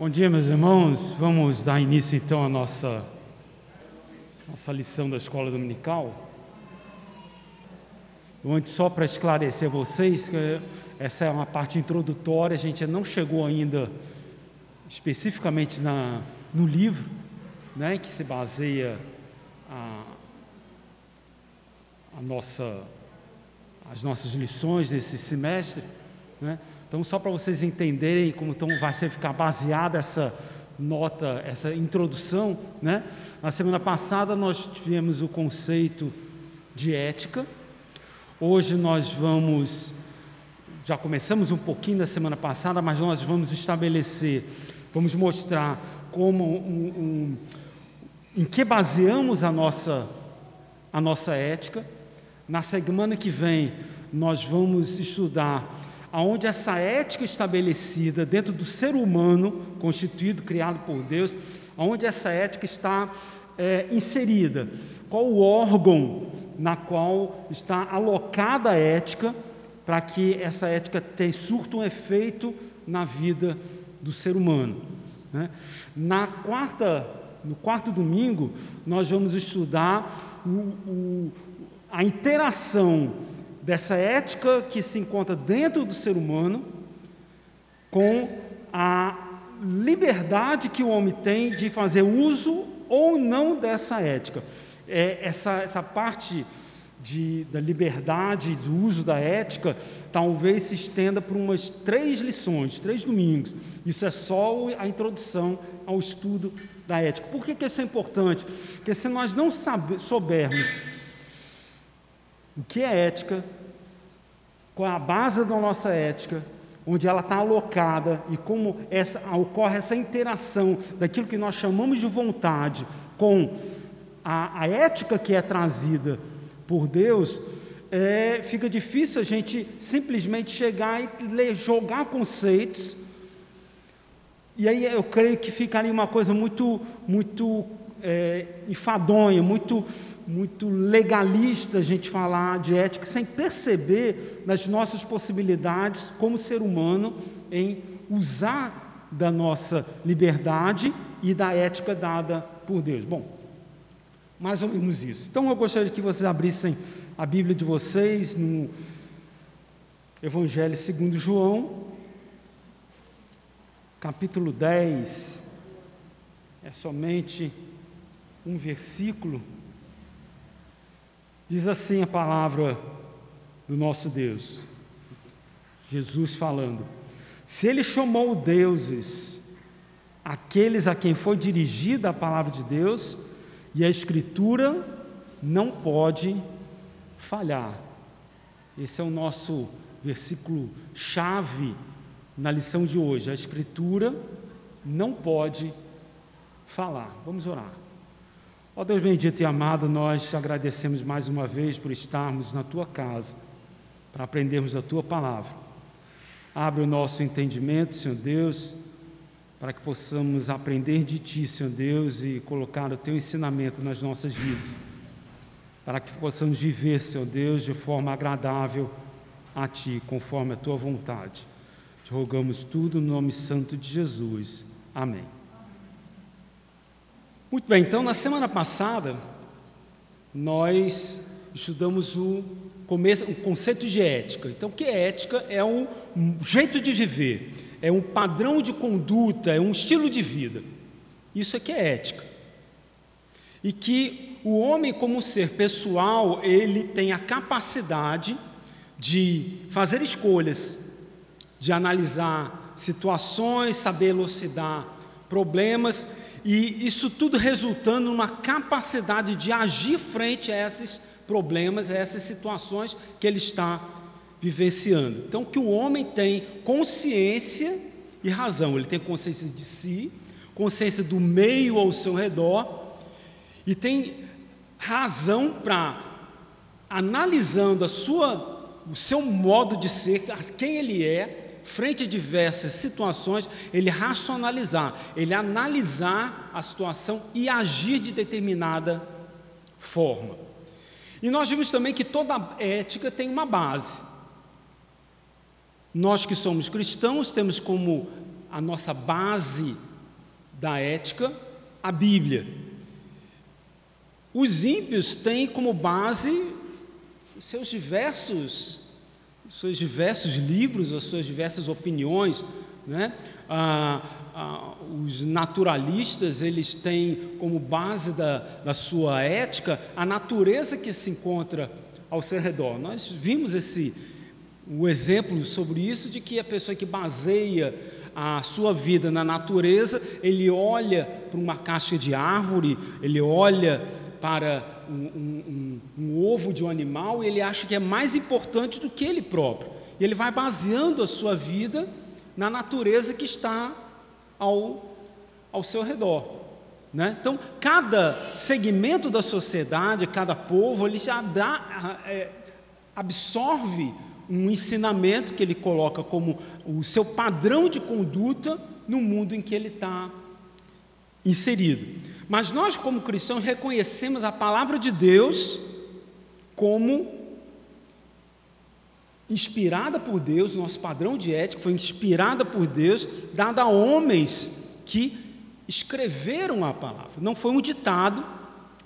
Bom dia, meus irmãos. Vamos dar início então à nossa, nossa lição da escola dominical. Antes, só para esclarecer vocês, que essa é uma parte introdutória, a gente não chegou ainda especificamente na, no livro, né, que se baseia a, a nossa, as nossas lições nesse semestre. Né? Então, só para vocês entenderem como então vai ser ficar baseada essa nota, essa introdução, né? Na semana passada nós tivemos o conceito de ética. Hoje nós vamos, já começamos um pouquinho na semana passada, mas nós vamos estabelecer, vamos mostrar como um, um, em que baseamos a nossa a nossa ética. Na semana que vem nós vamos estudar aonde essa ética estabelecida dentro do ser humano, constituído, criado por Deus, aonde essa ética está é, inserida, qual o órgão na qual está alocada a ética, para que essa ética tenha, surta um efeito na vida do ser humano. Né? Na quarta, no quarto domingo, nós vamos estudar o, o, a interação dessa ética que se encontra dentro do ser humano com a liberdade que o homem tem de fazer uso ou não dessa ética. É, essa, essa parte de, da liberdade, do uso da ética, talvez se estenda por umas três lições, três domingos. Isso é só a introdução ao estudo da ética. Por que, que isso é importante? Porque se nós não saber, soubermos o que é ética, qual é a base da nossa ética, onde ela está alocada e como essa, ocorre essa interação daquilo que nós chamamos de vontade com a, a ética que é trazida por Deus, é, fica difícil a gente simplesmente chegar e ler, jogar conceitos. E aí eu creio que ficaria uma coisa muito, muito é, enfadonha, muito muito legalista a gente falar de ética sem perceber nas nossas possibilidades como ser humano em usar da nossa liberdade e da ética dada por Deus. Bom, mais ou menos isso. Então eu gostaria que vocês abrissem a Bíblia de vocês no Evangelho segundo João, capítulo 10. É somente um versículo Diz assim a palavra do nosso Deus, Jesus falando: Se Ele chamou deuses, aqueles a quem foi dirigida a palavra de Deus, e a Escritura não pode falhar. Esse é o nosso versículo chave na lição de hoje. A Escritura não pode falar. Vamos orar. Ó Deus bendito e amado, nós te agradecemos mais uma vez por estarmos na tua casa, para aprendermos a tua palavra. Abre o nosso entendimento, Senhor Deus, para que possamos aprender de ti, Senhor Deus, e colocar o teu ensinamento nas nossas vidas, para que possamos viver, Senhor Deus, de forma agradável a ti, conforme a tua vontade. Te rogamos tudo no nome santo de Jesus. Amém. Muito bem, então na semana passada nós estudamos o, começo, o conceito de ética. Então, o que é ética? É um, jeito de viver, é um padrão de conduta, é um estilo de vida. Isso é que é ética. E que o homem, como ser pessoal, ele tem a capacidade de fazer escolhas, de analisar situações, saber elucidar problemas e isso tudo resultando numa capacidade de agir frente a esses problemas, a essas situações que ele está vivenciando. Então, que o homem tem consciência e razão, ele tem consciência de si, consciência do meio ao seu redor e tem razão para analisando a sua o seu modo de ser, quem ele é, frente a diversas situações, ele racionalizar, ele analisar a situação e agir de determinada forma. E nós vimos também que toda ética tem uma base. Nós que somos cristãos temos como a nossa base da ética a Bíblia. Os ímpios têm como base os seus diversos, seus diversos livros, as suas diversas opiniões, né? Ah, ah, os naturalistas eles têm como base da, da sua ética a natureza que se encontra ao seu redor. Nós vimos esse o exemplo sobre isso de que a pessoa que baseia a sua vida na natureza, ele olha para uma caixa de árvore, ele olha para um, um, um, ovo de um animal e ele acha que é mais importante do que ele próprio. E ele vai baseando a sua vida na natureza que está ao, ao seu redor. Né? Então, cada segmento da sociedade, cada povo, ele já dá, é, absorve um ensinamento que ele coloca como o seu padrão de conduta no mundo em que ele está inserido. Mas nós, como cristãos, reconhecemos a palavra de Deus como inspirada por Deus, nosso padrão de ética foi inspirada por Deus, dada a homens que escreveram a palavra. Não foi um ditado,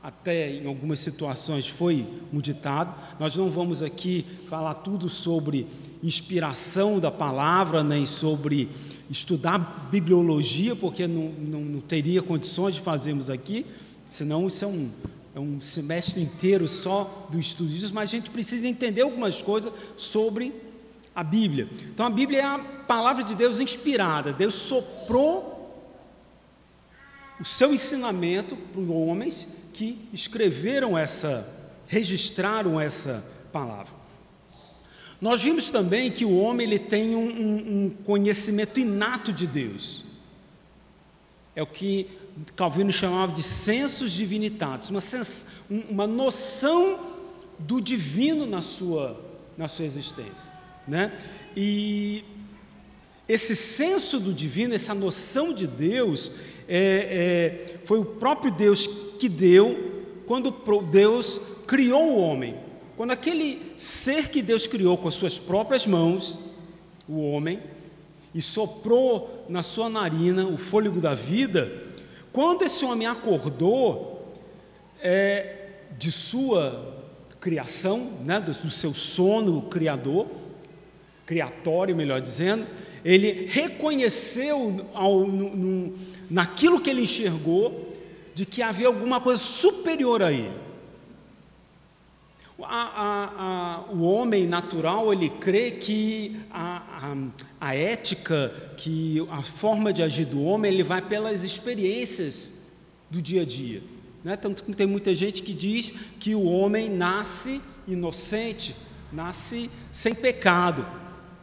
até em algumas situações foi um ditado. Nós não vamos aqui falar tudo sobre inspiração da palavra, nem sobre estudar bibliologia, porque não, não, não teria condições de fazermos aqui, senão isso é um, é um semestre inteiro só do estudo disso, mas a gente precisa entender algumas coisas sobre a Bíblia. Então a Bíblia é a palavra de Deus inspirada, Deus soprou o seu ensinamento para os homens que escreveram essa, registraram essa palavra. Nós vimos também que o homem ele tem um, um, um conhecimento inato de Deus. É o que Calvino chamava de sensus divinitatis, uma, sens, uma noção do divino na sua, na sua existência. Né? E esse senso do divino, essa noção de Deus, é, é, foi o próprio Deus que deu quando Deus criou o homem. Quando aquele ser que Deus criou com as suas próprias mãos, o homem, e soprou na sua narina o fôlego da vida, quando esse homem acordou é, de sua criação, né, do, do seu sono criador, criatório, melhor dizendo, ele reconheceu ao, no, no, naquilo que ele enxergou de que havia alguma coisa superior a ele. A, a, a, o homem natural ele crê que a, ética, que a forma de agir do homem ele vai pelas experiências do dia a dia. Né? Tanto que tem muita gente que diz que o homem nasce inocente, nasce sem pecado,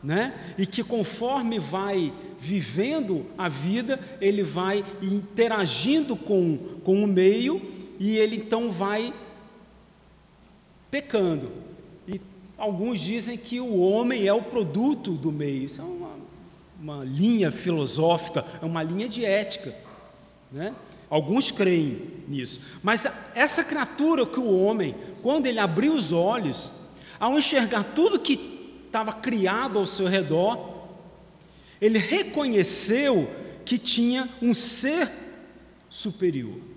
né? e que conforme vai vivendo a vida, ele vai interagindo com, com o meio e ele então vai pecando. E alguns dizem que o homem é o produto do meio. Isso é uma, uma linha filosófica, é uma linha de ética. Né? Alguns creem nisso. Mas essa criatura que o homem, quando ele abriu os olhos, ao enxergar tudo que estava criado ao seu redor, ele reconheceu que tinha um ser superior.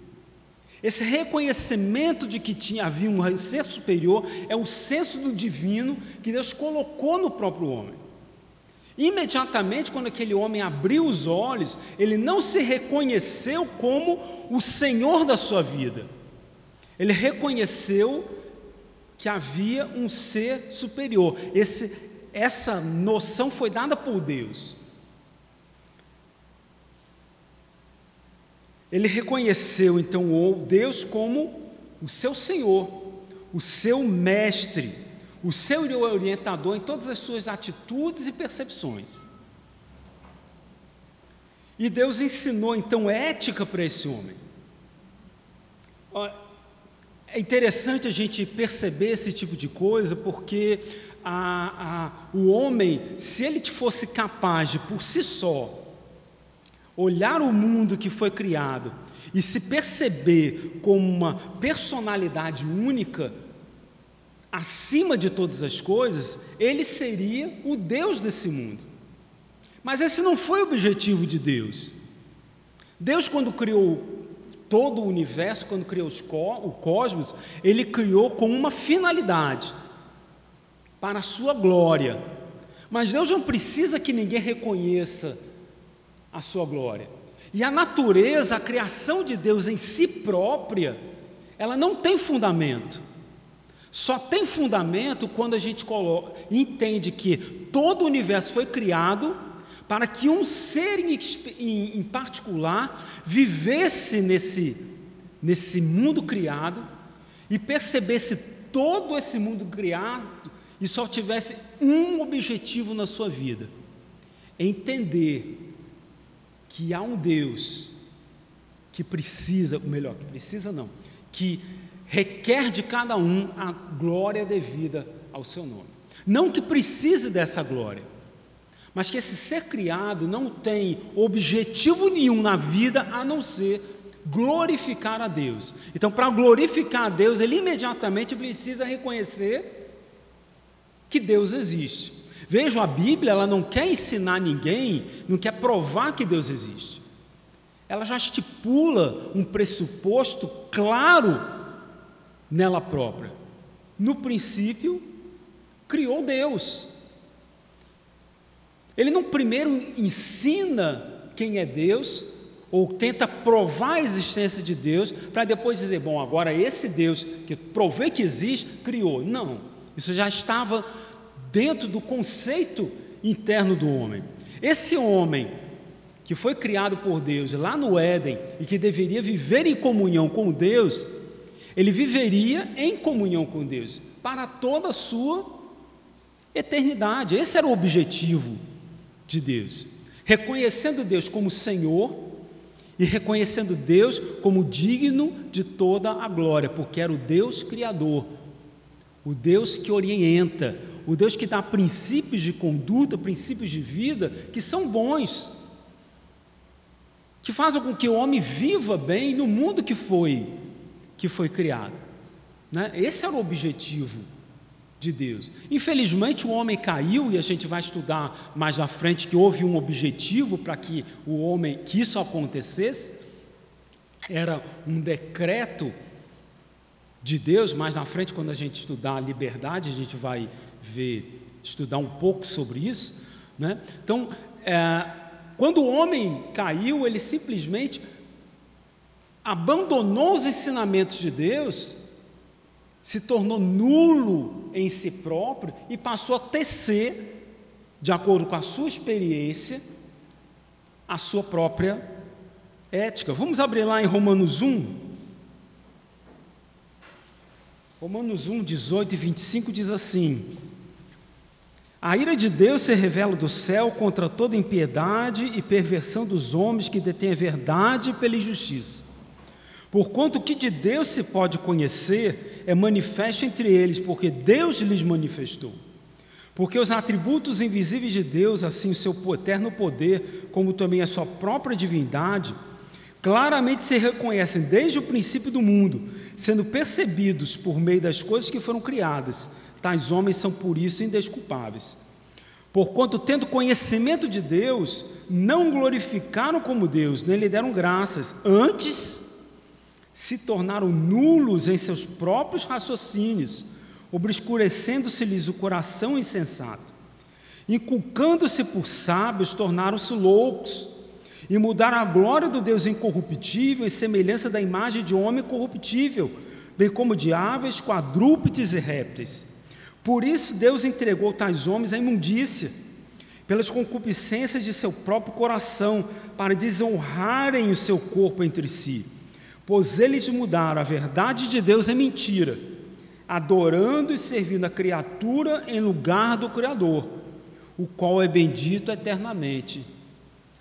Esse reconhecimento de que tinha havia um ser superior é o senso do divino que Deus colocou no próprio homem. Imediatamente, quando aquele homem abriu os olhos, ele não se reconheceu como o Senhor da sua vida. Ele reconheceu que havia um ser superior. Esse, essa noção foi dada por Deus. Ele reconheceu então Deus como o seu Senhor, o seu mestre, o seu orientador em todas as suas atitudes e percepções. E Deus ensinou então ética para esse homem. É interessante a gente perceber esse tipo de coisa, porque a, a, o homem, se ele fosse capaz de por si só olhar o mundo que foi criado e se perceber como uma personalidade única, acima de todas as coisas, ele seria o Deus desse mundo. Mas esse não foi o objetivo de Deus. Deus, quando criou todo o universo, quando criou o cosmos, ele criou com uma finalidade para a sua glória. Mas Deus não precisa que ninguém reconheça a sua glória. E a natureza, a criação de Deus em si própria, ela não tem fundamento. Só tem fundamento quando a gente coloca, entende que todo o universo foi criado para que um ser em, em, em particular vivesse nesse, nesse mundo criado e percebesse todo esse mundo criado e só tivesse um objetivo na sua vida: entender que há um Deus que precisa, melhor, que precisa não, que requer de cada um a glória devida ao seu nome. Não que precise dessa glória, mas que esse ser criado não tem objetivo nenhum na vida a não ser glorificar a Deus. Então, para glorificar a Deus, ele imediatamente precisa reconhecer que Deus existe. Vejam, a Bíblia ela não quer ensinar ninguém, não quer provar que Deus existe. Ela já estipula um pressuposto claro nela própria. No princípio, criou Deus. Ele não primeiro ensina quem é Deus, ou tenta provar a existência de Deus, para depois dizer, bom, agora esse Deus que provei que existe, criou. Não, isso já estava dentro do conceito interno do homem. Esse homem que foi criado por Deus lá no Éden e que deveria viver em comunhão com Deus, ele viveria em comunhão com Deus para toda a sua eternidade. Esse era o objetivo de Deus. Reconhecendo Deus como Senhor e reconhecendo Deus como digno de toda a glória, porque era o Deus criador, o Deus que orienta, o Deus que dá princípios de conduta, princípios de vida que são bons, que fazem com que o homem viva bem no mundo que foi que foi criado. Né? Esse era o objetivo de Deus. Infelizmente o homem caiu e a gente vai estudar mais à frente que houve um objetivo para que o homem que isso acontecesse. Era um decreto de Deus, mais na frente quando a gente estudar a liberdade, a gente vai ver, estudar um pouco sobre isso. Né? Então, é, quando o homem caiu, ele simplesmente abandonou os ensinamentos de Deus, se tornou nulo em si próprio e passou a tecer, de acordo com a sua experiência, a sua própria ética. Vamos abrir lá em Romanos 1. Romanos 1, 18 e 25 diz assim: a ira de Deus se revela do céu contra toda impiedade e perversão dos homens que detêm a verdade pela injustiça. Porquanto o que de Deus se pode conhecer é manifesto entre eles, porque Deus lhes manifestou. Porque os atributos invisíveis de Deus, assim o seu eterno poder, como também a sua própria divindade, claramente se reconhecem desde o princípio do mundo, sendo percebidos por meio das coisas que foram criadas tais homens são por isso indesculpáveis. Porquanto, tendo conhecimento de Deus, não glorificaram como Deus, nem lhe deram graças, antes se tornaram nulos em seus próprios raciocínios, obscurecendo-se-lhes o coração insensato. Inculcando-se por sábios, tornaram-se loucos, e mudaram a glória do Deus incorruptível em semelhança da imagem de homem corruptível, bem como de aves, quadrúpedes e répteis. Por isso Deus entregou tais homens à imundícia, pelas concupiscências de seu próprio coração, para desonrarem o seu corpo entre si. Pois eles mudaram a verdade de Deus em mentira, adorando e servindo a criatura em lugar do Criador, o qual é bendito eternamente.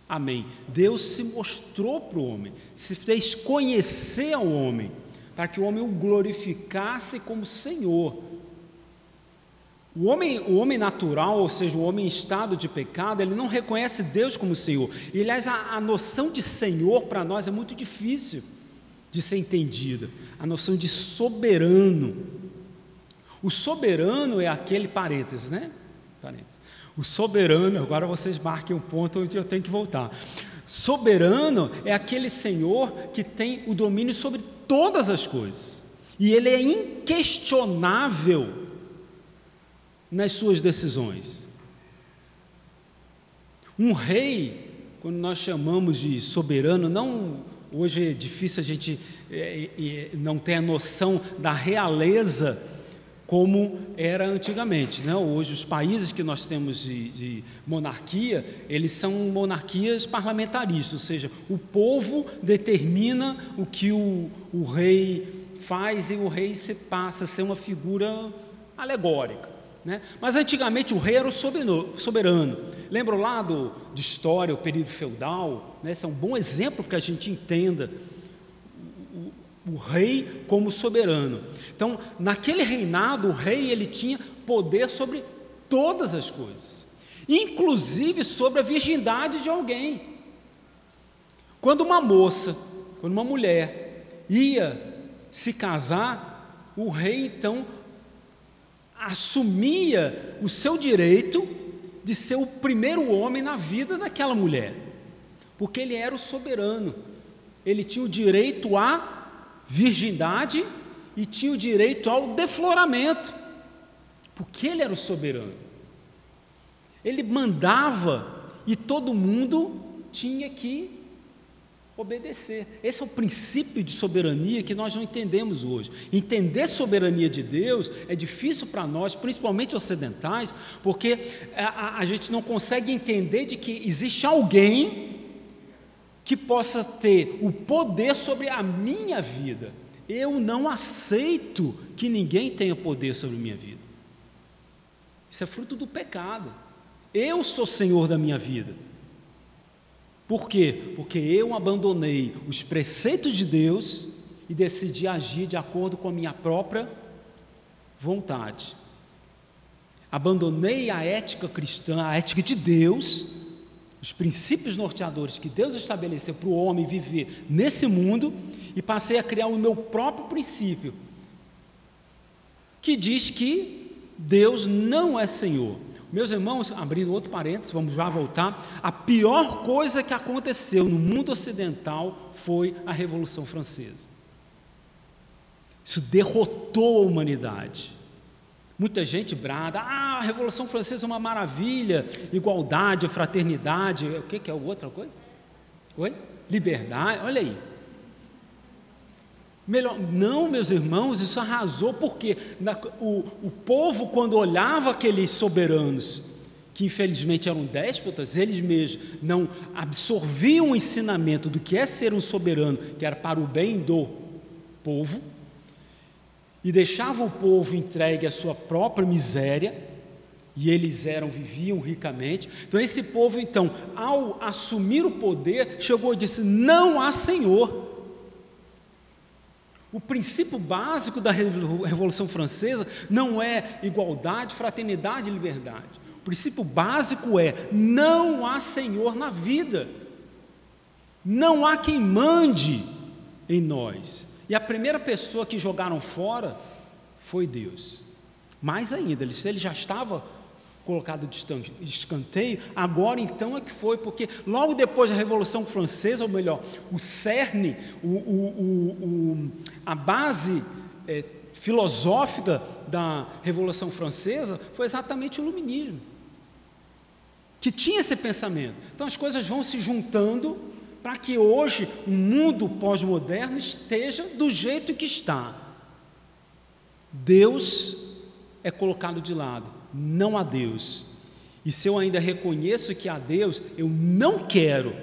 Amém. Deus se mostrou para o homem, se fez conhecer ao homem, para que o homem o glorificasse como Senhor o homem, o homem natural, ou seja, o homem em estado de pecado, ele não reconhece Deus como Senhor. E, aliás, a, a noção de Senhor para nós é muito difícil de ser entendida. A noção de soberano. O soberano é aquele parênteses, né? Parênteses. O soberano, agora vocês marquem um ponto onde eu tenho que voltar. Soberano é aquele Senhor que tem o domínio sobre todas as coisas. E ele é inquestionável nas suas decisões. Um rei, quando nós chamamos de soberano, não hoje é difícil a gente é, é, não ter a noção da realeza como era antigamente. Né? Hoje, os países que nós temos de, de, monarquia, eles são monarquias parlamentaristas, ou seja, o povo determina o que o, o rei faz e o rei se passa a ser uma figura alegórica. Né? Mas antigamente o rei era o soberano. Lembra lá do, de história, o período feudal? Né? Esse é um bom exemplo para que a gente entenda o, o, o rei como soberano. Então, naquele reinado, o rei ele tinha poder sobre todas as coisas, inclusive sobre a virgindade de alguém. Quando uma moça, quando uma mulher ia se casar, o rei então assumia o seu direito de ser o primeiro homem na vida daquela mulher, porque ele era o soberano, ele tinha o direito à virgindade e tinha o direito ao defloramento, porque ele era o soberano. Ele mandava e todo mundo tinha que obedecer. Esse é o princípio de soberania que nós não entendemos hoje. Entender soberania de Deus é difícil para nós, principalmente ocidentais, porque a, a, gente não consegue entender de que existe alguém que possa ter o poder sobre a minha vida. Eu não aceito que ninguém tenha poder sobre a minha vida. Isso é fruto do pecado. Eu sou senhor da minha vida. Por quê? Porque eu abandonei os preceitos de Deus e decidi agir de acordo com a minha própria vontade. Abandonei a ética cristã, a ética de Deus, os princípios norteadores que Deus estabeleceu para o homem viver nesse mundo e passei a criar o meu próprio princípio, que diz que Deus não é Senhor. Meus irmãos, abrindo outro parênteses, vamos já voltar. A pior coisa que aconteceu no mundo ocidental foi a Revolução Francesa. Isso derrotou a humanidade. Muita gente brada, ah, a Revolução Francesa é uma maravilha, igualdade, fraternidade, o que, que é outra coisa? Oi? Liberdade, olha aí. Melhor, não, meus irmãos, isso arrasou, porque na, o, o povo, quando olhava aqueles soberanos, que infelizmente eram déspotas, eles mesmos não absorviam o ensinamento do que é ser um soberano, que era para o bem do povo, e deixavam o povo entregue à sua própria miséria, e eles eram, viviam ricamente. Então, esse povo, então, ao assumir o poder, chegou e disse: Não há Senhor. O princípio básico da Revolução Francesa não é igualdade, fraternidade e liberdade. O princípio básico é: não há Senhor na vida, não há quem mande em nós. E a primeira pessoa que jogaram fora foi Deus. Mais ainda, ele, já estava colocado de escanteio, agora então é que foi, porque logo depois da Revolução Francesa, ou melhor, o cerne, o, o, o, a base é, filosófica da Revolução Francesa foi exatamente o iluminismo, que tinha esse pensamento. Então as coisas vão se juntando para que hoje o mundo pós-moderno esteja do jeito que está. Deus é colocado de lado não há Deus. E se eu ainda reconheço que há Deus, eu não quero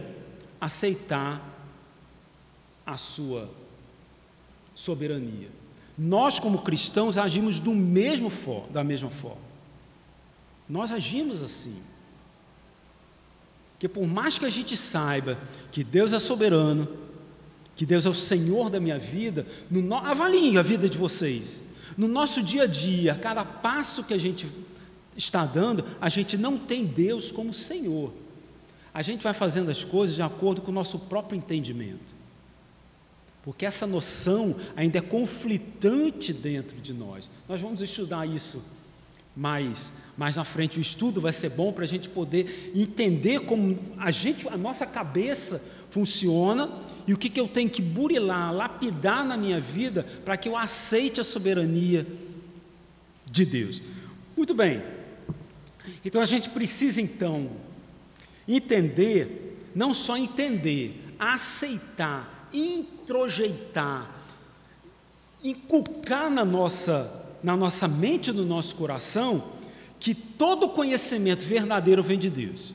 aceitar a sua soberania. Nós, como cristãos, agimos do mesmo for, da mesma forma. Nós agimos assim. Que por mais que a gente saiba que Deus é soberano, que Deus é o Senhor da minha vida, no, avaliem a vida de vocês. No nosso dia a dia, cada passo que a gente está dando, a gente não tem Deus como Senhor. A gente vai fazendo as coisas de acordo com o nosso próprio entendimento. Porque essa noção ainda é conflitante dentro de nós. Nós vamos estudar isso mais, mais na frente. O estudo vai ser bom para a gente poder entender como a gente, a nossa cabeça funciona e o que, que eu tenho que burilar, lapidar na minha vida para que eu aceite a soberania de Deus. Muito bem. Então a gente precisa então entender, não só entender, aceitar, introjeitar, inculcar na nossa, na nossa mente, no nosso coração, que todo conhecimento verdadeiro vem de Deus.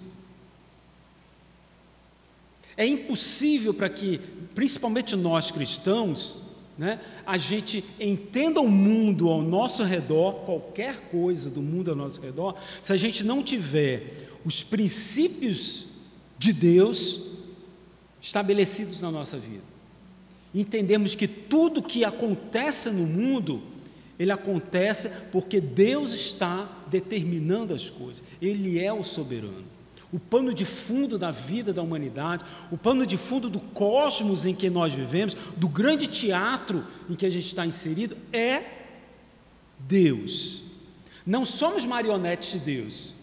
É impossível para que, principalmente nós cristãos, né, a gente entenda o mundo ao nosso redor, qualquer coisa do mundo ao nosso redor, se a gente não tiver os princípios de Deus estabelecidos na nossa vida. Entendemos que tudo que acontece no mundo, ele acontece porque Deus está determinando as coisas, Ele é o soberano o pano de fundo da vida da humanidade, o pano de fundo do cosmos em que nós vivemos, do grande teatro em que a gente está inserido, é Deus. Não somos marionetes de Deus.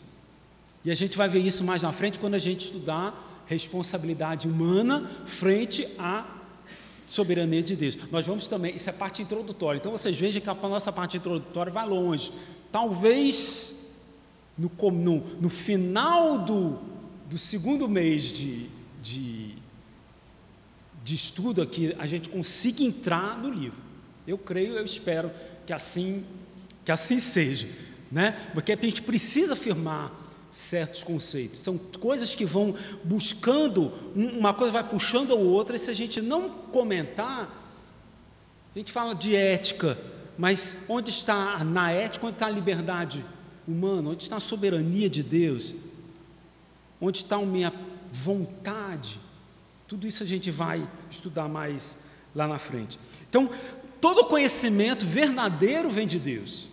E a gente vai ver isso mais na frente quando a gente estudar responsabilidade humana frente à soberania de Deus. Nós vamos também, isso é parte introdutória. Então vocês vejam que a nossa parte introdutória vai longe. Talvez no, no, no final do, do segundo mês de, de, de estudo aqui, a gente consiga entrar no livro. Eu creio, eu espero que assim, que assim seja, né? Porque a gente precisa afirmar certos conceitos. São coisas que vão buscando, uma coisa vai puxando a outra, e se a gente não comentar, a gente fala de ética, mas onde está na ética, onde está a liberdade humano? Onde está a soberania de Deus? Onde está a minha vontade? Tudo isso a gente vai estudar mais lá na frente. Então, todo conhecimento verdadeiro vem de Deus.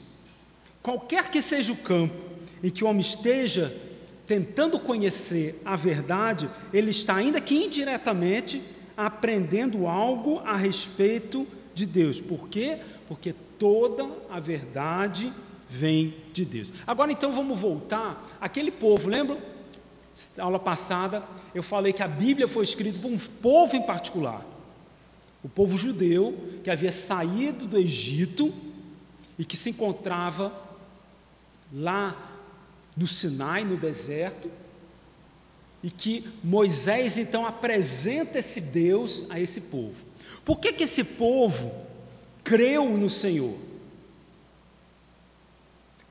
Qualquer que seja o campo em que o homem esteja tentando conhecer a verdade, ele está, ainda que indiretamente, aprendendo algo a respeito de Deus. Por quê? Porque toda a verdade vem de Deus. Agora então vamos voltar aquele povo, lembra? Aula passada eu falei que a Bíblia foi escrita por um povo em particular. O povo judeu que havia saído do Egito e que se encontrava lá no Sinai, no deserto, e que Moisés então apresenta esse Deus a esse povo. Por que, que esse povo creu no Senhor?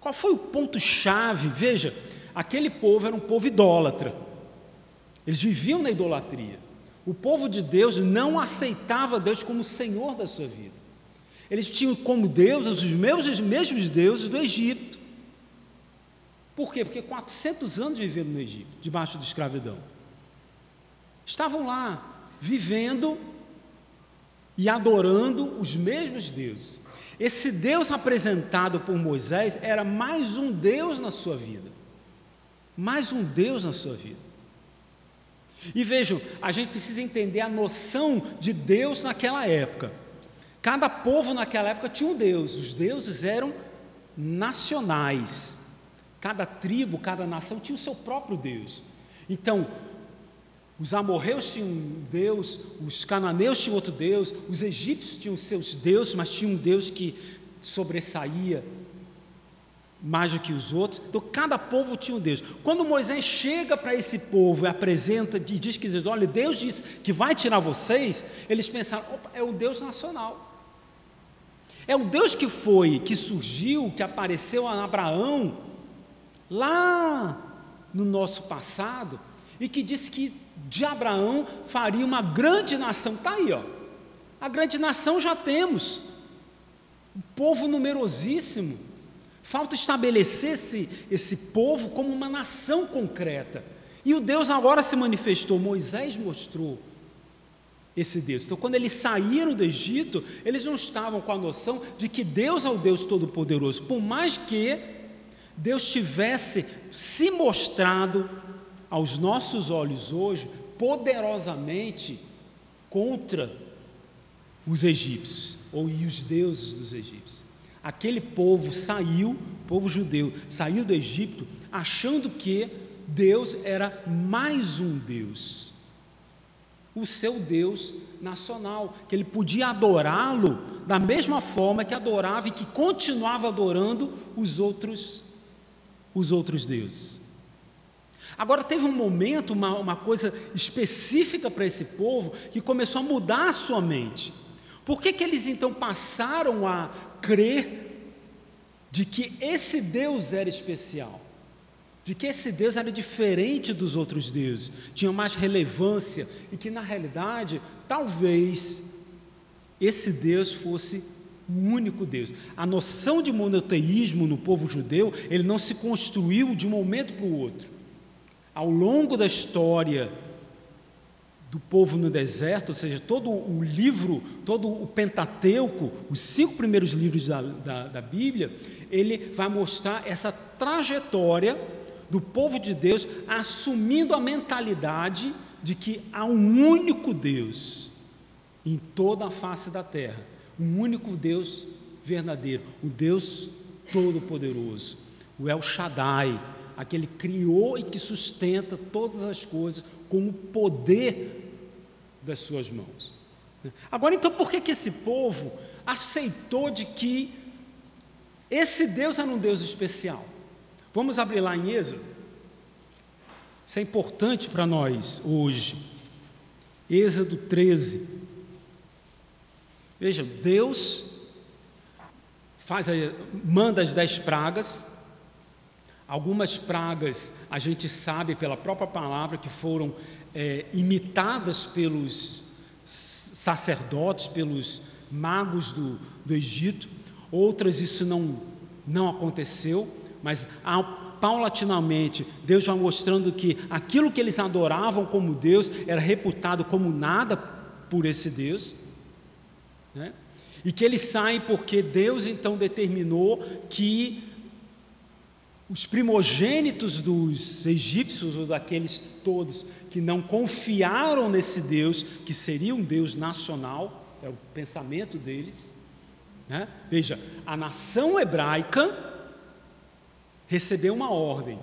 Qual foi o ponto-chave? Veja, aquele povo era um povo idólatra. Eles viviam na idolatria. O povo de Deus não aceitava Deus como Senhor da sua vida. Eles tinham como deuses os mesmos, mesmos deuses do Egito. Por quê? Porque 400 anos viveram no Egito, debaixo da escravidão. Estavam lá, vivendo e adorando os mesmos deuses. Esse Deus apresentado por Moisés era mais um Deus na sua vida. Mais um Deus na sua vida. E vejam, a gente precisa entender a noção de Deus naquela época. Cada povo naquela época tinha um Deus, os deuses eram nacionais. Cada tribo, cada nação tinha o seu próprio Deus. Então, os amorreus tinham um Deus, os cananeus tinham outro Deus, os egípcios tinham seus deuses, mas tinha um Deus que sobressaía mais do que os outros. Então, cada povo tinha um Deus. Quando Moisés chega para esse povo e apresenta e diz que olha, Deus disse que vai tirar vocês, eles pensaram, opa, é o Deus nacional. É o Deus que foi, que surgiu, que apareceu a Abraão lá no nosso passado e que disse que de Abraão faria uma grande nação. Está aí, ó. A grande nação já temos. Um povo numerosíssimo. Falta estabelecer esse, esse povo como uma nação concreta. E o Deus agora se manifestou. Moisés mostrou esse Deus. Então, quando eles saíram do Egito, eles não estavam com a noção de que Deus é o Deus Todo-Poderoso, por mais que Deus tivesse se mostrado aos nossos olhos hoje poderosamente contra os egípcios ou e os deuses dos egípcios. Aquele povo saiu, povo judeu, saiu do Egito achando que Deus era mais um Deus, o seu Deus nacional, que ele podia adorá-lo da mesma forma que adorava e que continuava adorando os outros os outros deuses. Agora teve um momento, uma, uma coisa específica para esse povo que começou a mudar a sua mente. Por que, que eles então passaram a crer de que esse Deus era especial? De que esse Deus era diferente dos outros deuses, tinha mais relevância e que na realidade, talvez esse Deus fosse um único Deus. A noção de monoteísmo no povo judeu, ele não se construiu de um momento para o outro. Ao longo da história do povo no deserto, ou seja, todo o livro, todo o Pentateuco, os cinco primeiros livros da, da, da Bíblia, ele vai mostrar essa trajetória do povo de Deus assumindo a mentalidade de que há um único Deus em toda a face da terra um único Deus verdadeiro, o Deus Todo-Poderoso, o El Shaddai, aquele que criou e que sustenta todas as coisas com o poder das suas mãos. Agora, então, por que, que esse povo aceitou de que esse Deus era um Deus especial? Vamos abrir lá em Êxodo. Isso é importante para nós hoje. Êxodo 13. Veja, Deus faz, manda as dez pragas. Algumas pragas a gente sabe pela própria palavra que foram é, imitadas pelos sacerdotes, pelos magos do, do Egito. Outras isso não, não aconteceu, mas paulatinamente Deus vai mostrando que aquilo que eles adoravam como Deus era reputado como nada por esse Deus. Né? E que eles saem porque Deus então determinou que os primogênitos dos egípcios, ou daqueles todos que não confiaram nesse Deus, que seria um Deus nacional, é o pensamento deles. Né? Veja, a nação hebraica recebeu uma ordem: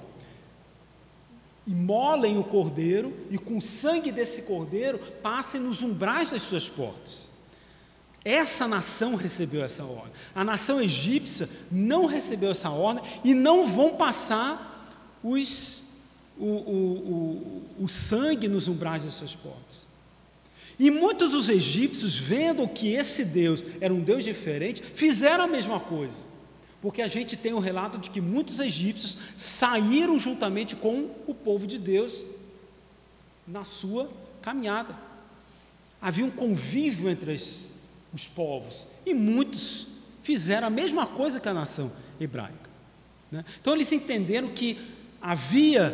imolem o cordeiro e com o sangue desse cordeiro passem nos umbrais das suas portas. Essa nação recebeu essa ordem. A nação egípcia não recebeu essa ordem e não vão passar os, o, o, o, o sangue nos umbrais das suas portas. E muitos dos egípcios, vendo que esse Deus era um Deus diferente, fizeram a mesma coisa. Porque a gente tem o um relato de que muitos egípcios saíram juntamente com o povo de Deus na sua caminhada. Havia um convívio entre as os povos. E muitos fizeram a mesma coisa que a nação hebraica. Né? Então eles entenderam que havia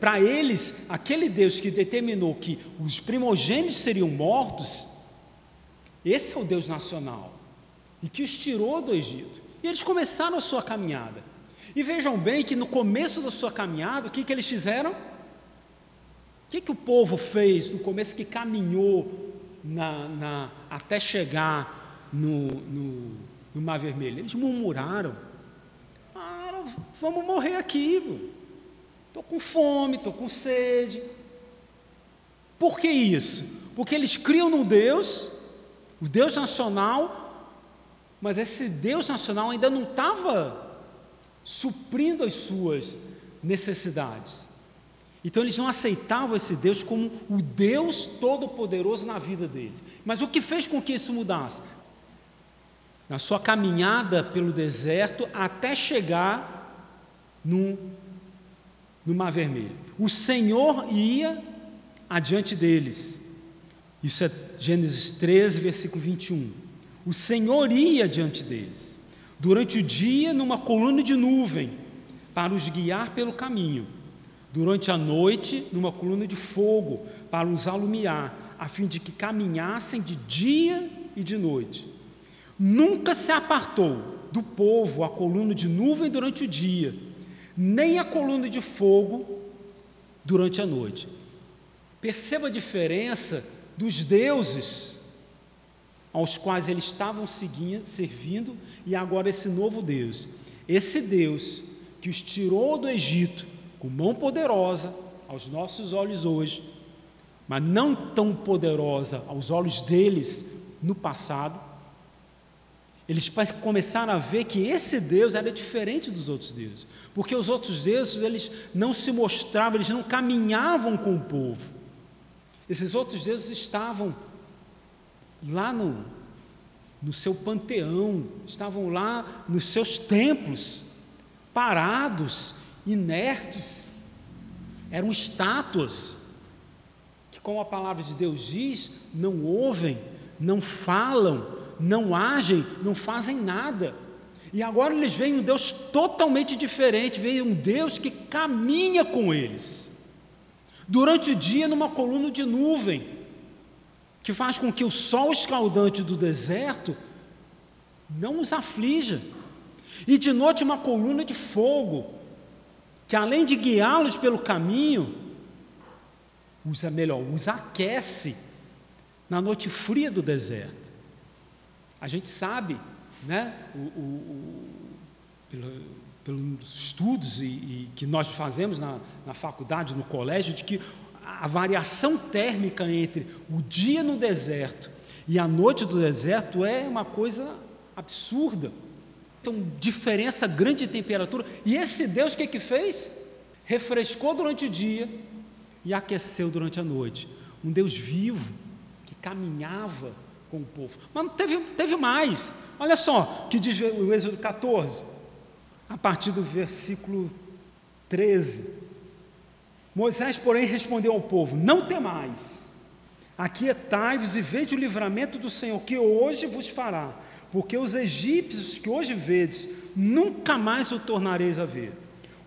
para eles aquele Deus que determinou que os primogênitos seriam mortos, esse é o Deus nacional, e que os tirou do Egito. E eles começaram a sua caminhada. E vejam bem que no começo da sua caminhada, o que, que eles fizeram? O que, que o povo fez no começo que caminhou na, na, até chegar no, no, no, Mar Vermelho. Eles murmuraram: ah, vamos morrer aqui, estou com fome, estou com sede. Por que isso? Porque eles criam no Deus, o Deus nacional, mas esse Deus nacional ainda não estava suprindo as suas necessidades. Então eles não aceitavam esse Deus como o Deus todo-poderoso na vida deles. Mas o que fez com que isso mudasse? Na sua caminhada pelo deserto até chegar no, no Mar Vermelho. O Senhor ia adiante deles. Isso é Gênesis 13, versículo 21. O Senhor ia diante deles, durante o dia, numa coluna de nuvem, para os guiar pelo caminho durante a noite numa coluna de fogo para os alumiar, a fim de que caminhassem de dia e de noite. Nunca se apartou do povo a coluna de nuvem durante o dia, nem a coluna de fogo durante a noite. Perceba a diferença dos deuses aos quais eles estavam seguindo, servindo, e agora esse novo Deus. Esse Deus que os tirou do Egito com mão poderosa aos nossos olhos hoje, mas não tão poderosa aos olhos deles no passado. Eles começaram a ver que esse Deus era diferente dos outros deuses, porque os outros deuses eles não se mostravam, eles não caminhavam com o povo. Esses outros deuses estavam lá no, no seu panteão, estavam lá nos seus templos, parados, inertes, eram estátuas, que, como a palavra de Deus diz, não ouvem, não falam, não agem, não fazem nada. E agora eles veem um Deus totalmente diferente, veem um Deus que caminha com eles. Durante o dia, numa coluna de nuvem, que faz com que o sol escaldante do deserto não os aflija. E de noite, uma coluna de fogo, que além de guiá-los pelo caminho, os, melhor, os aquece na noite fria do deserto. A gente sabe, né, o, o, o, pelo, pelos estudos e, e, que nós fazemos na, na faculdade, no colégio, de que a variação térmica entre o dia no deserto e a noite do deserto é uma coisa absurda. Então, diferença grande de temperatura. E esse Deus o que, que fez? Refrescou durante o dia e aqueceu durante a noite. Um Deus vivo que caminhava com o povo. Mas teve, teve mais. Olha só que diz o Êxodo 14, a partir do versículo 13. Moisés, porém, respondeu ao povo: Não temais, aquietai-vos e vede o livramento do Senhor, que hoje vos fará, porque os egípcios que hoje vedes, nunca mais o tornareis a ver.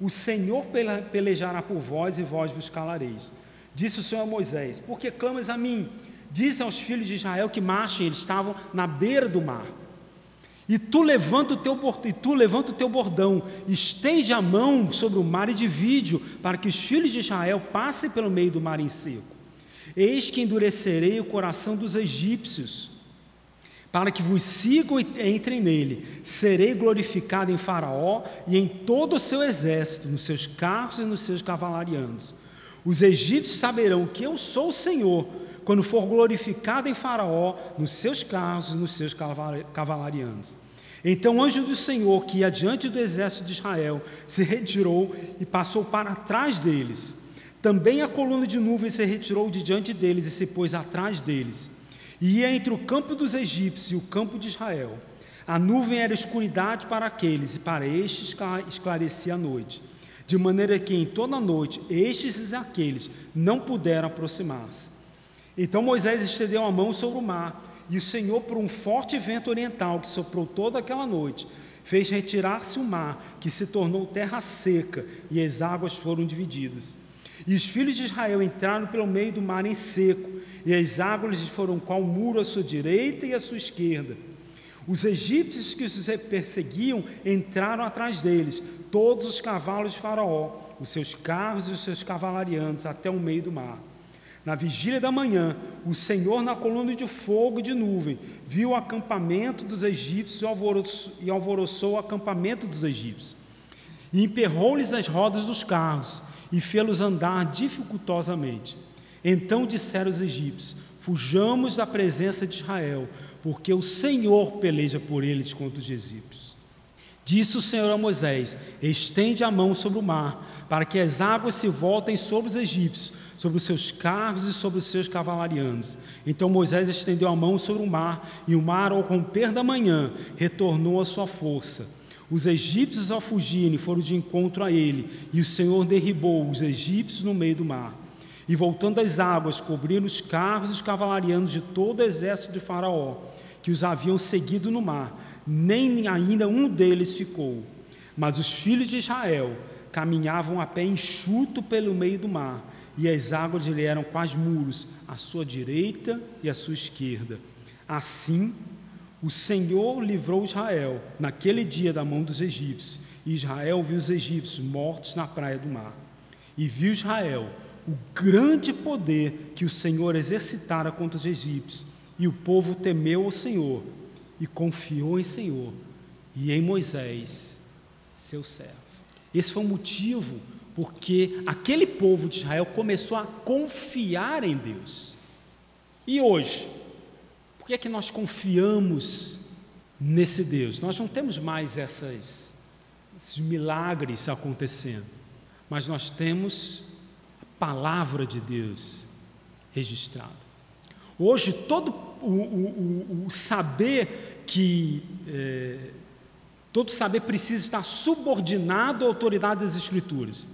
O Senhor pelejará por vós e vós vos calareis. Disse o Senhor a Moisés: Por que clamas a mim? Diz aos filhos de Israel que marchem, eles estavam na beira do mar. E tu levanta o teu e tu levanta o teu bordão, estende a mão sobre o mar e divide para que os filhos de Israel passem pelo meio do mar em seco. Eis que endurecerei o coração dos egípcios, para que vos sigam e entrem nele. Serei glorificado em Faraó e em todo o seu exército, nos seus carros e nos seus cavalarianos. Os egípcios saberão que eu sou o Senhor, quando for glorificado em Faraó, nos seus carros e nos seus cavalarianos. Então o anjo do Senhor, que ia diante do exército de Israel, se retirou e passou para trás deles. Também a coluna de nuvem se retirou de diante deles e se pôs atrás deles. E ia entre o campo dos egípcios e o campo de Israel. A nuvem era escuridade para aqueles, e para estes esclarecia a noite. De maneira que em toda a noite estes e aqueles não puderam aproximar-se. Então Moisés estendeu a mão sobre o mar, e o Senhor, por um forte vento oriental que soprou toda aquela noite, fez retirar-se o mar, que se tornou terra seca, e as águas foram divididas. E os filhos de Israel entraram pelo meio do mar em seco, e as águas foram qual muro à sua direita e à sua esquerda. Os egípcios que os perseguiam entraram atrás deles, todos os cavalos de Faraó, os seus carros e os seus cavalarianos, até o meio do mar. Na vigília da manhã, o Senhor, na coluna de fogo e de nuvem, viu o acampamento dos egípcios e alvoroçou o acampamento dos egípcios. E emperrou-lhes as rodas dos carros e fê-los andar dificultosamente. Então disseram os egípcios: Fujamos da presença de Israel, porque o Senhor peleja por eles contra os egípcios. Disse o Senhor a Moisés: Estende a mão sobre o mar, para que as águas se voltem sobre os egípcios sobre os seus carros e sobre os seus cavalarianos. Então Moisés estendeu a mão sobre o mar, e o mar, ao romper da manhã, retornou à sua força. Os egípcios, ao fugirem, foram de encontro a ele, e o Senhor derribou os egípcios no meio do mar. E voltando as águas, cobriram os carros e os cavalarianos de todo o exército de Faraó, que os haviam seguido no mar. Nem ainda um deles ficou. Mas os filhos de Israel caminhavam a pé enxuto pelo meio do mar e as águas lhe eram quase muros, à sua direita e à sua esquerda. Assim, o Senhor livrou Israel naquele dia da mão dos egípcios, e Israel viu os egípcios mortos na praia do mar. E viu Israel o grande poder que o Senhor exercitara contra os egípcios, E o povo temeu o Senhor e confiou em Senhor e em Moisés, seu servo. Esse foi o motivo porque aquele povo de Israel começou a confiar em Deus. E hoje, por que é que nós confiamos nesse Deus? Nós não temos mais essas, esses milagres acontecendo, mas nós temos palavra de Deus registrada. Hoje, todo o, o, o saber que. É, todo saber precisa estar subordinado à autoridade das Escrituras,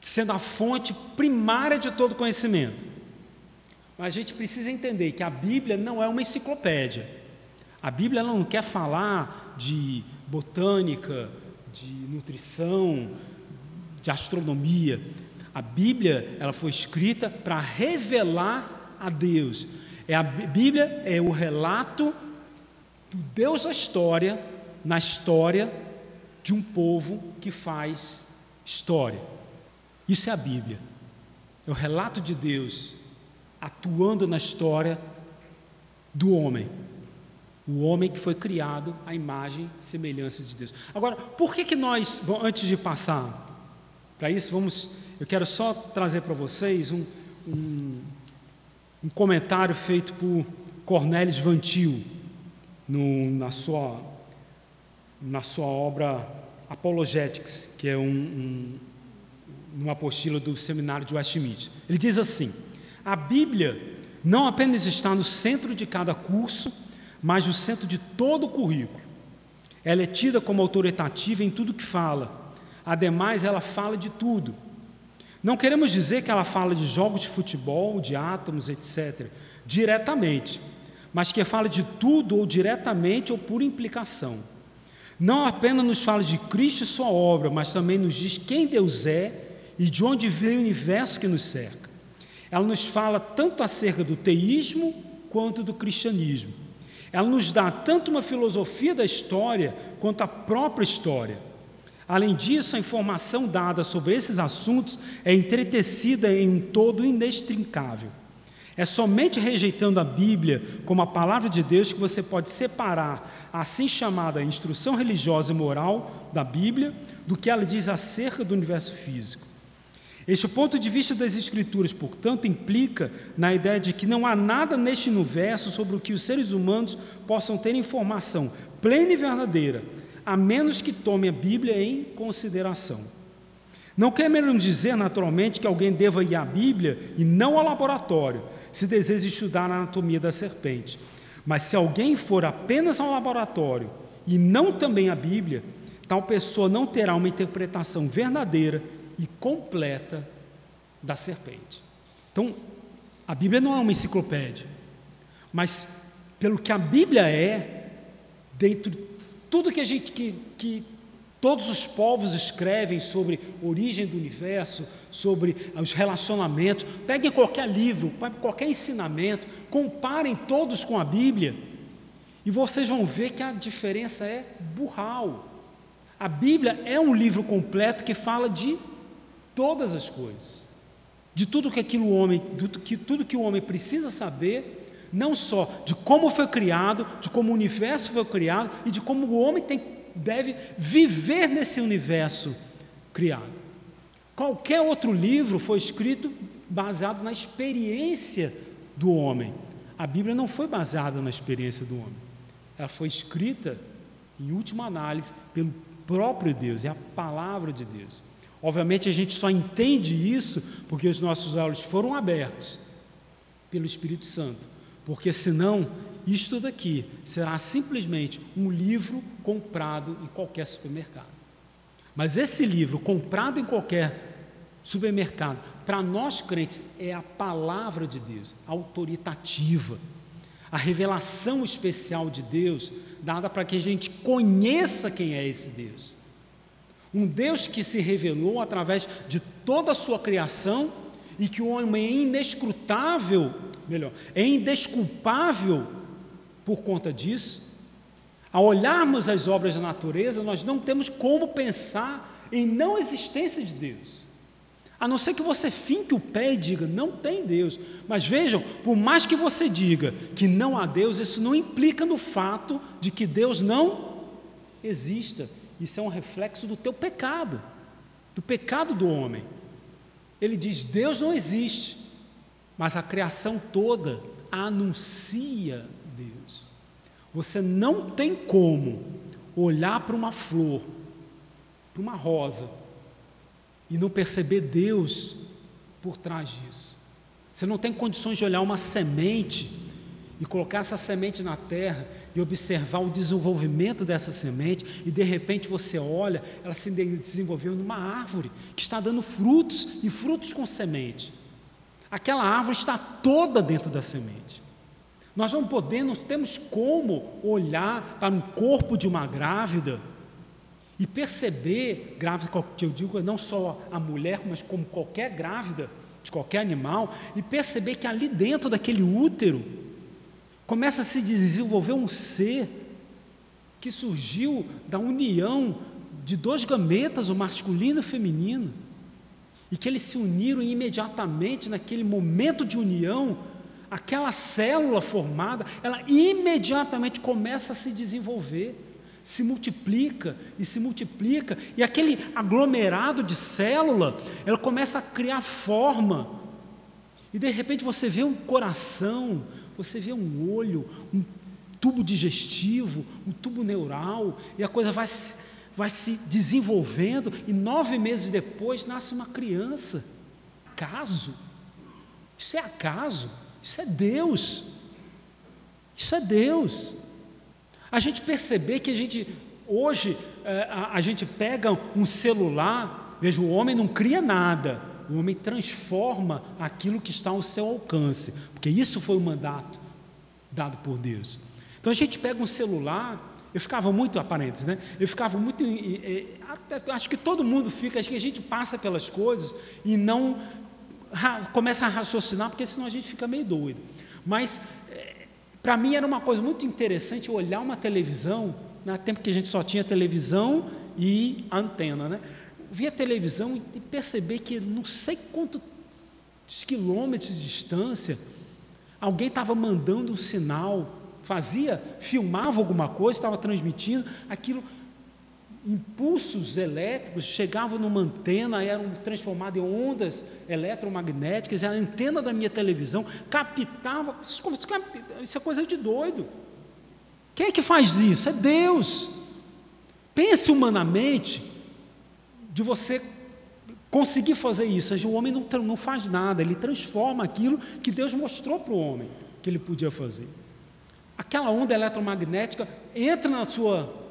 sendo a fonte primária de todo conhecimento. Mas a gente precisa entender que a Bíblia não é uma enciclopédia. A Bíblia não quer falar de botânica, de nutrição, de astronomia. A Bíblia ela foi escrita para revelar a Deus. É a Bíblia é o relato do Deus da história na história de um povo que faz história. Isso é a Bíblia. É o relato de Deus atuando na história do homem. O homem que foi criado à imagem e semelhança de Deus. Agora, por que, que nós, bom, antes de passar para isso, vamos, eu quero só trazer para vocês um, um, um, comentário feito por Cornelius Vantil no, na, sua, na sua obra Apologetics, que é um, um, uma apostila do seminário de Westminster. Ele diz assim: a Bíblia não apenas está no centro de cada curso, mas no centro de todo o currículo. Ela é tida como autoritativa em tudo que fala. Ademais, ela fala de tudo. Não queremos dizer que ela fala de jogos de futebol, de átomos, etc., diretamente, mas que fala de tudo ou diretamente ou por implicação. Não apenas nos fala de Cristo e sua obra, mas também nos diz quem Deus é e de onde veio o universo que nos cerca. Ela nos fala tanto acerca do teísmo quanto do cristianismo. Ela nos dá tanto uma filosofia da história quanto a própria história. Além disso, a informação dada sobre esses assuntos é entretecida em um todo inextricável. É somente rejeitando a Bíblia como a palavra de Deus que você pode separar a assim chamada instrução religiosa e moral da Bíblia do que ela diz acerca do universo físico. Este ponto de vista das Escrituras, portanto, implica na ideia de que não há nada neste universo sobre o que os seres humanos possam ter informação plena e verdadeira, a menos que tomem a Bíblia em consideração. Não queremos dizer, naturalmente, que alguém deva ir à Bíblia e não ao laboratório, se deseja estudar a anatomia da serpente. Mas se alguém for apenas ao laboratório e não também à Bíblia, tal pessoa não terá uma interpretação verdadeira e completa da serpente. Então, a Bíblia não é uma enciclopédia, mas pelo que a Bíblia é, dentro de tudo que a gente que, que todos os povos escrevem sobre origem do universo, sobre os relacionamentos, peguem qualquer livro, qualquer ensinamento, comparem todos com a Bíblia, e vocês vão ver que a diferença é burral. A Bíblia é um livro completo que fala de todas as coisas, de tudo que aquilo homem, que, tudo que o homem precisa saber, não só de como foi criado, de como o universo foi criado e de como o homem tem, deve viver nesse universo criado. Qualquer outro livro foi escrito baseado na experiência do homem. A Bíblia não foi baseada na experiência do homem. Ela foi escrita, em última análise, pelo próprio Deus, é a palavra de Deus. Obviamente a gente só entende isso porque os nossos olhos foram abertos pelo Espírito Santo, porque senão isto daqui será simplesmente um livro comprado em qualquer supermercado. Mas esse livro comprado em qualquer supermercado, para nós crentes, é a palavra de Deus, autoritativa, a revelação especial de Deus, dada para que a gente conheça quem é esse Deus. Um Deus que se revelou através de toda a sua criação e que o homem é inescrutável, melhor, é indesculpável por conta disso. Ao olharmos as obras da natureza, nós não temos como pensar em não existência de Deus. A não ser que você finque o pé e diga, não tem Deus. Mas vejam, por mais que você diga que não há Deus, isso não implica no fato de que Deus não exista. Isso é um reflexo do teu pecado, do pecado do homem. Ele diz: Deus não existe, mas a criação toda anuncia Deus. Você não tem como olhar para uma flor, para uma rosa, e não perceber Deus por trás disso. Você não tem condições de olhar uma semente e colocar essa semente na terra e observar o desenvolvimento dessa semente, e de repente você olha, ela se desenvolveu numa árvore que está dando frutos e frutos com semente. Aquela árvore está toda dentro da semente. Nós não podemos, não temos como olhar para um corpo de uma grávida e perceber, grávida que eu digo, não só a mulher, mas como qualquer grávida de qualquer animal, e perceber que ali dentro daquele útero começa a se desenvolver um ser que surgiu da união de dois gametas, o masculino e o feminino, e que eles se uniram imediatamente naquele momento de união, aquela célula formada, ela imediatamente começa a se desenvolver se multiplica e se multiplica, e aquele aglomerado de célula, ela começa a criar forma. E de repente você vê um coração, você vê um olho, um tubo digestivo, um tubo neural, e a coisa vai se, vai se desenvolvendo, e nove meses depois nasce uma criança. Acaso? Isso é acaso? Isso é Deus. Isso é Deus. A gente perceber que a gente, hoje, é, a, a gente pega um celular, veja, o homem não cria nada, o homem transforma aquilo que está ao seu alcance, porque isso foi o mandato dado por Deus. Então a gente pega um celular, eu ficava muito, aparentes, né? Eu ficava muito. acho que todo mundo fica, acho que a gente passa pelas coisas e não começa a raciocinar, porque senão a gente fica meio doido. Mas para mim era uma coisa muito interessante olhar uma televisão, na tempo que a gente só tinha televisão e antena, né? Via televisão e perceber que não sei quantos quilômetros de distância alguém estava mandando um sinal, fazia, filmava alguma coisa, estava transmitindo, aquilo impulsos elétricos chegavam numa antena, eram transformados em ondas eletromagnéticas, a antena da minha televisão captava. Isso é coisa de doido. Quem é que faz isso? É Deus. Pense humanamente de você conseguir fazer isso. O homem não, não faz nada, ele transforma aquilo que Deus mostrou para o homem que ele podia fazer. Aquela onda eletromagnética entra na sua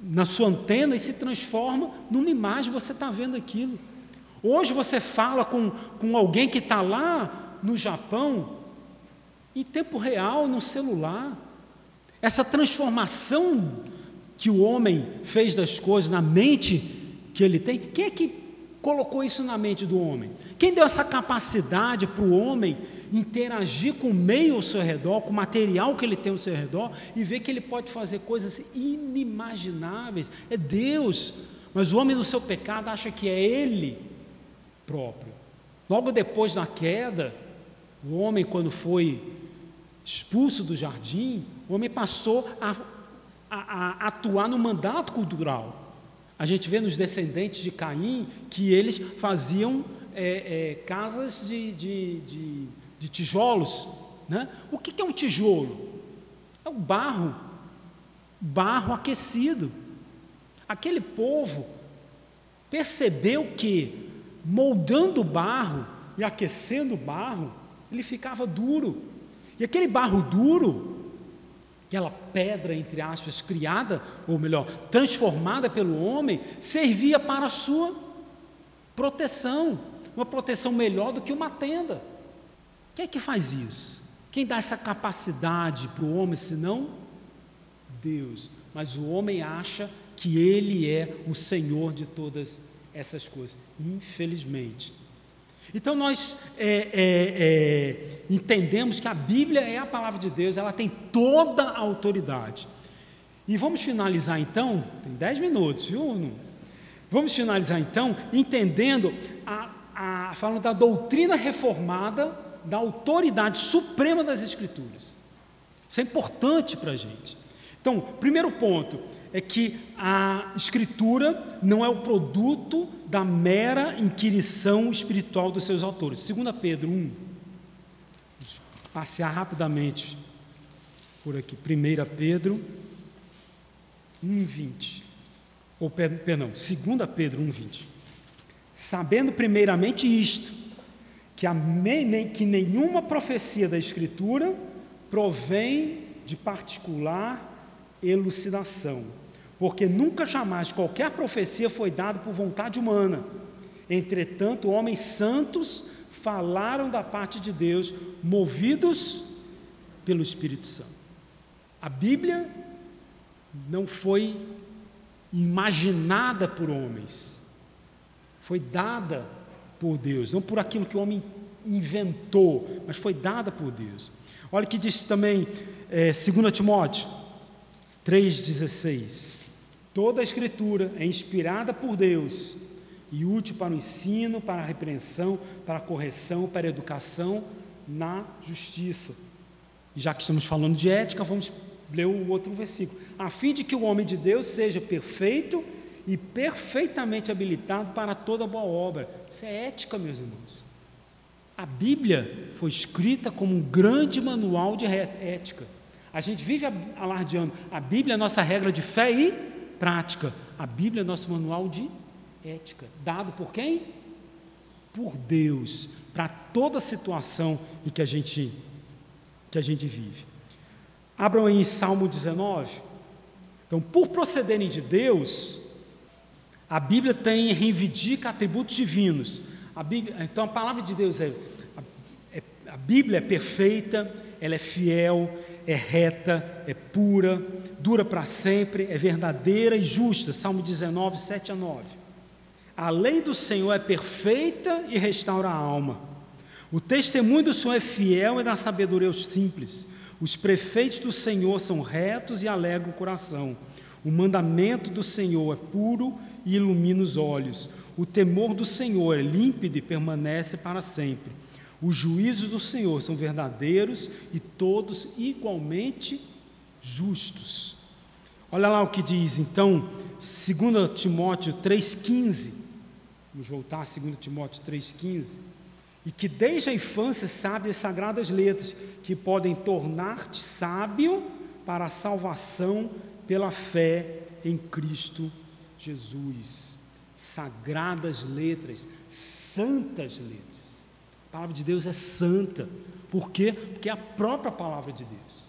na sua antena e se transforma numa imagem, você está vendo aquilo. Hoje você fala com, com alguém que está lá no Japão, em tempo real, no celular. Essa transformação que o homem fez das coisas na mente que ele tem, quem é que colocou isso na mente do homem? Quem deu essa capacidade para o homem interagir com o meio ao seu redor, com o material que ele tem ao seu redor e ver que ele pode fazer coisas inimagináveis? É Deus. Mas o homem no seu pecado acha que é ele próprio. Logo depois da queda, o homem, quando foi expulso do jardim, o homem passou a, a, a atuar no mandato cultural. A gente vê nos descendentes de Caim que eles faziam é, é, casas de, de, de, de tijolos. Né? O que é um tijolo? É o barro, barro aquecido. Aquele povo percebeu que, moldando o barro e aquecendo o barro, ele ficava duro. E aquele barro duro aquela pedra, entre aspas, criada, ou melhor, transformada pelo homem, servia para a sua proteção, uma proteção melhor do que uma tenda. Quem é que faz isso? Quem dá essa capacidade para o homem, senão Deus? Mas o homem acha que ele é o Senhor de todas essas coisas, infelizmente. Então nós é, é, é, entendemos que a Bíblia é a palavra de Deus, ela tem toda a autoridade. E vamos finalizar então, tem dez minutos, viu? Vamos finalizar então, entendendo a a, falando da doutrina reformada, da autoridade suprema das Escrituras. Isso é importante para a gente. Então, primeiro ponto é que a Escritura não é o produto da mera inquirição espiritual dos seus autores. 2 Pedro 1, passear rapidamente por aqui. 1 Pedro 1,20. Ou, perdão, 2 Pedro 1,20. Sabendo primeiramente isto, que, a, que nenhuma profecia da Escritura provém de particular elucidação, porque nunca jamais qualquer profecia foi dada por vontade humana. Entretanto, homens santos falaram da parte de Deus, movidos pelo Espírito Santo. A Bíblia não foi imaginada por homens, foi dada por Deus, não por aquilo que o homem inventou, mas foi dada por Deus. Olha o que diz também é, 2 Timóteo 3,16: Toda a Escritura é inspirada por Deus e útil para o ensino, para a repreensão, para a correção, para a educação na justiça. E já que estamos falando de ética, vamos ler o outro versículo. A fim de que o homem de Deus seja perfeito e perfeitamente habilitado para toda boa obra. Isso é ética, meus irmãos. A Bíblia foi escrita como um grande manual de ética. A gente vive alardeando. A Bíblia é nossa regra de fé e prática. A Bíblia é nosso manual de ética. Dado por quem? Por Deus. Para toda situação em que a gente, que a gente vive. Abram aí em Salmo 19. Então, por procederem de Deus, a Bíblia tem reivindica atributos divinos. A Bíblia, então a palavra de Deus é a, é a Bíblia é perfeita, ela é fiel, é reta, é pura, dura para sempre, é verdadeira e justa. Salmo 19, 7 a 9. A lei do Senhor é perfeita e restaura a alma. O testemunho do Senhor é fiel e dá sabedoria aos simples. Os prefeitos do Senhor são retos e alegram o coração. O mandamento do Senhor é puro e ilumina os olhos. O temor do Senhor é límpido e permanece para sempre. Os juízos do Senhor são verdadeiros e todos igualmente justos. Olha lá o que diz então 2 Timóteo 3,15. Vamos voltar a 2 Timóteo 3,15 e que desde a infância sabe as sagradas letras, que podem tornar-te sábio para a salvação pela fé em Cristo Jesus. Sagradas letras, santas letras. A palavra de Deus é santa. Por quê? Porque é a própria palavra de Deus.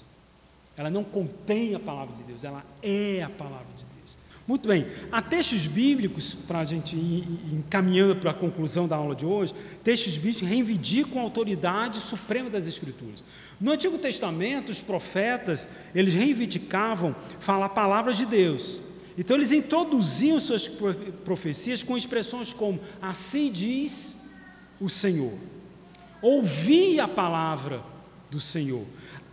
Ela não contém a palavra de Deus, ela é a palavra de Deus. Muito bem, há textos bíblicos, para a gente ir encaminhando para a conclusão da aula de hoje, textos bíblicos reivindicam a autoridade suprema das Escrituras. No Antigo Testamento, os profetas, eles reivindicavam falar palavras de Deus. Então, eles introduziam suas profecias com expressões como: Assim diz o Senhor. Ouvi a palavra do Senhor,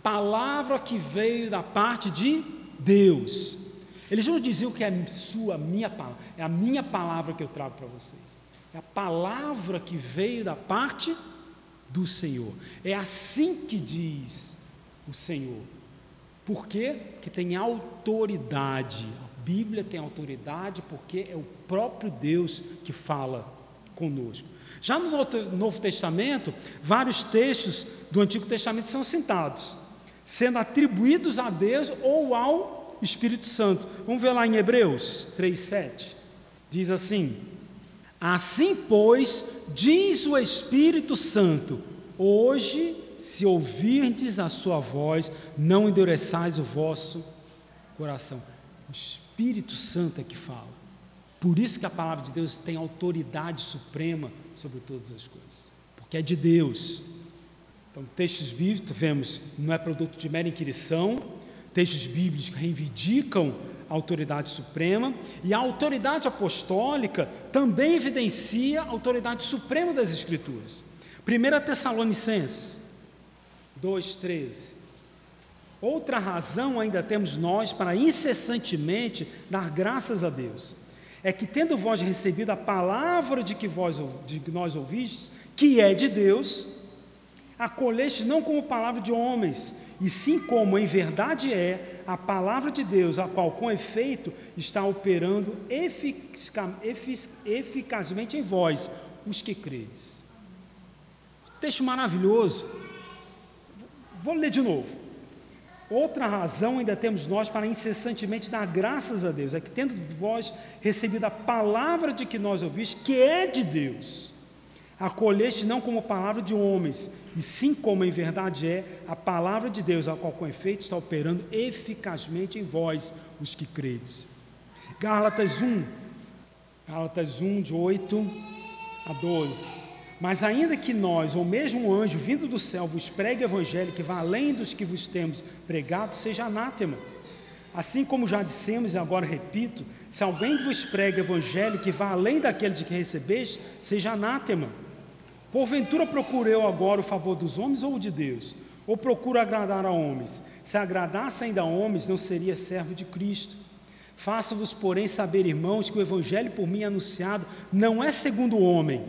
palavra que veio da parte de Deus. Eles não diziam que é sua, minha palavra, é a minha palavra que eu trago para vocês. É a palavra que veio da parte do Senhor. É assim que diz o Senhor. Por quê? Porque tem autoridade. A Bíblia tem autoridade porque é o próprio Deus que fala conosco. Já no Novo Testamento, vários textos do Antigo Testamento são citados, sendo atribuídos a Deus ou ao Espírito Santo. Vamos ver lá em Hebreus 3,7. Diz assim: Assim, pois, diz o Espírito Santo: Hoje, se ouvirdes a sua voz, não endureçais o vosso coração. O Espírito Santo é que fala. Por isso que a palavra de Deus tem autoridade suprema sobre todas as coisas, porque é de Deus. Então, textos bíblicos, vemos, não é produto de mera inquirição, textos bíblicos que reivindicam a autoridade suprema, e a autoridade apostólica também evidencia a autoridade suprema das Escrituras. 1 Tessalonicenses 2,13. Outra razão ainda temos nós para incessantemente dar graças a Deus é que, tendo vós recebido a palavra de que, vós, de que nós ouvistes, que é de Deus, acolheste não como palavra de homens, e sim como em verdade é a palavra de Deus, a qual com efeito está operando eficazmente em vós, os que credes. Texto maravilhoso. Vou ler de novo. Outra razão ainda temos nós para incessantemente dar graças a Deus, é que tendo vós recebido a palavra de que nós ouviste, que é de Deus, acolheste não como palavra de homens, e sim como em verdade é a palavra de Deus, a qual com efeito está operando eficazmente em vós, os que credes. Gálatas 1, Gálatas 1, de 8 a 12. Mas ainda que nós, ou mesmo um anjo vindo do céu, vos pregue o evangelho que vá além dos que vos temos pregado, seja anátema. Assim como já dissemos e agora repito, se alguém vos prega evangelho que vá além daquele de que recebeste, seja anátema. Porventura procuro eu agora o favor dos homens ou o de Deus? Ou procuro agradar a homens? Se agradasse ainda a homens, não seria servo de Cristo. Faço-vos, porém, saber, irmãos, que o evangelho por mim anunciado não é segundo o homem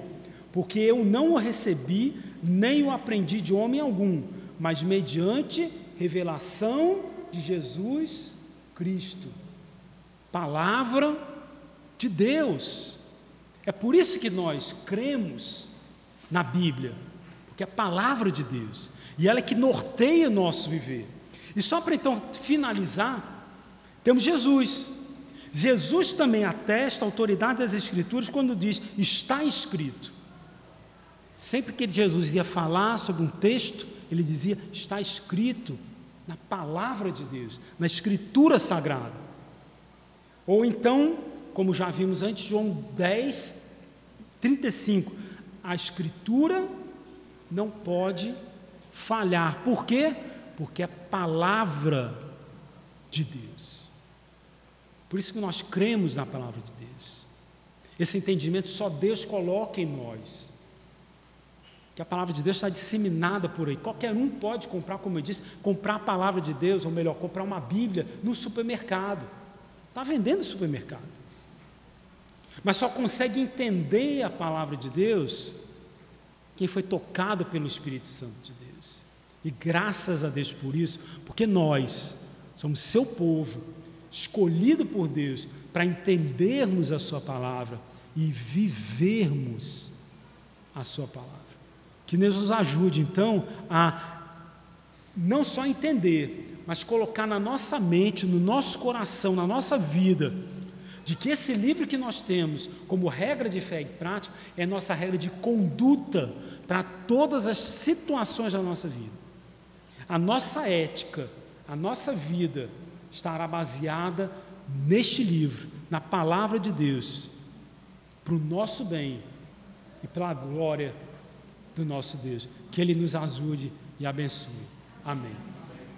porque eu não o recebi, nem o aprendi de homem algum, mas mediante revelação de Jesus Cristo. Palavra de Deus. É por isso que nós cremos na Bíblia, porque é a palavra de Deus, e ela é que norteia o nosso viver. E só para então finalizar, temos Jesus. Jesus também atesta a autoridade das Escrituras quando diz: está escrito. Sempre que Jesus ia falar sobre um texto, ele dizia: está escrito na palavra de Deus, na Escritura Sagrada. Ou então, como já vimos antes, João 10, 35, a Escritura não pode falhar. Por quê? Porque é palavra de Deus. Por isso que nós cremos na palavra de Deus. Esse entendimento só Deus coloca em nós que a palavra de Deus está disseminada por aí. Qualquer um pode comprar, como eu disse, comprar a palavra de Deus, ou melhor, comprar uma Bíblia no supermercado. Está vendendo supermercado. Mas só consegue entender a palavra de Deus quem foi tocado pelo Espírito Santo de Deus. E graças a Deus por isso, porque nós somos seu povo, escolhido por Deus para entendermos a Sua palavra e vivermos a Sua palavra. Que Deus nos ajude, então, a não só entender, mas colocar na nossa mente, no nosso coração, na nossa vida, de que esse livro que nós temos como regra de fé e prática é nossa regra de conduta para todas as situações da nossa vida. A nossa ética, a nossa vida estará baseada neste livro, na palavra de Deus, para o nosso bem e para a glória do nosso Deus. Que Ele nos ajude e abençoe. Amém.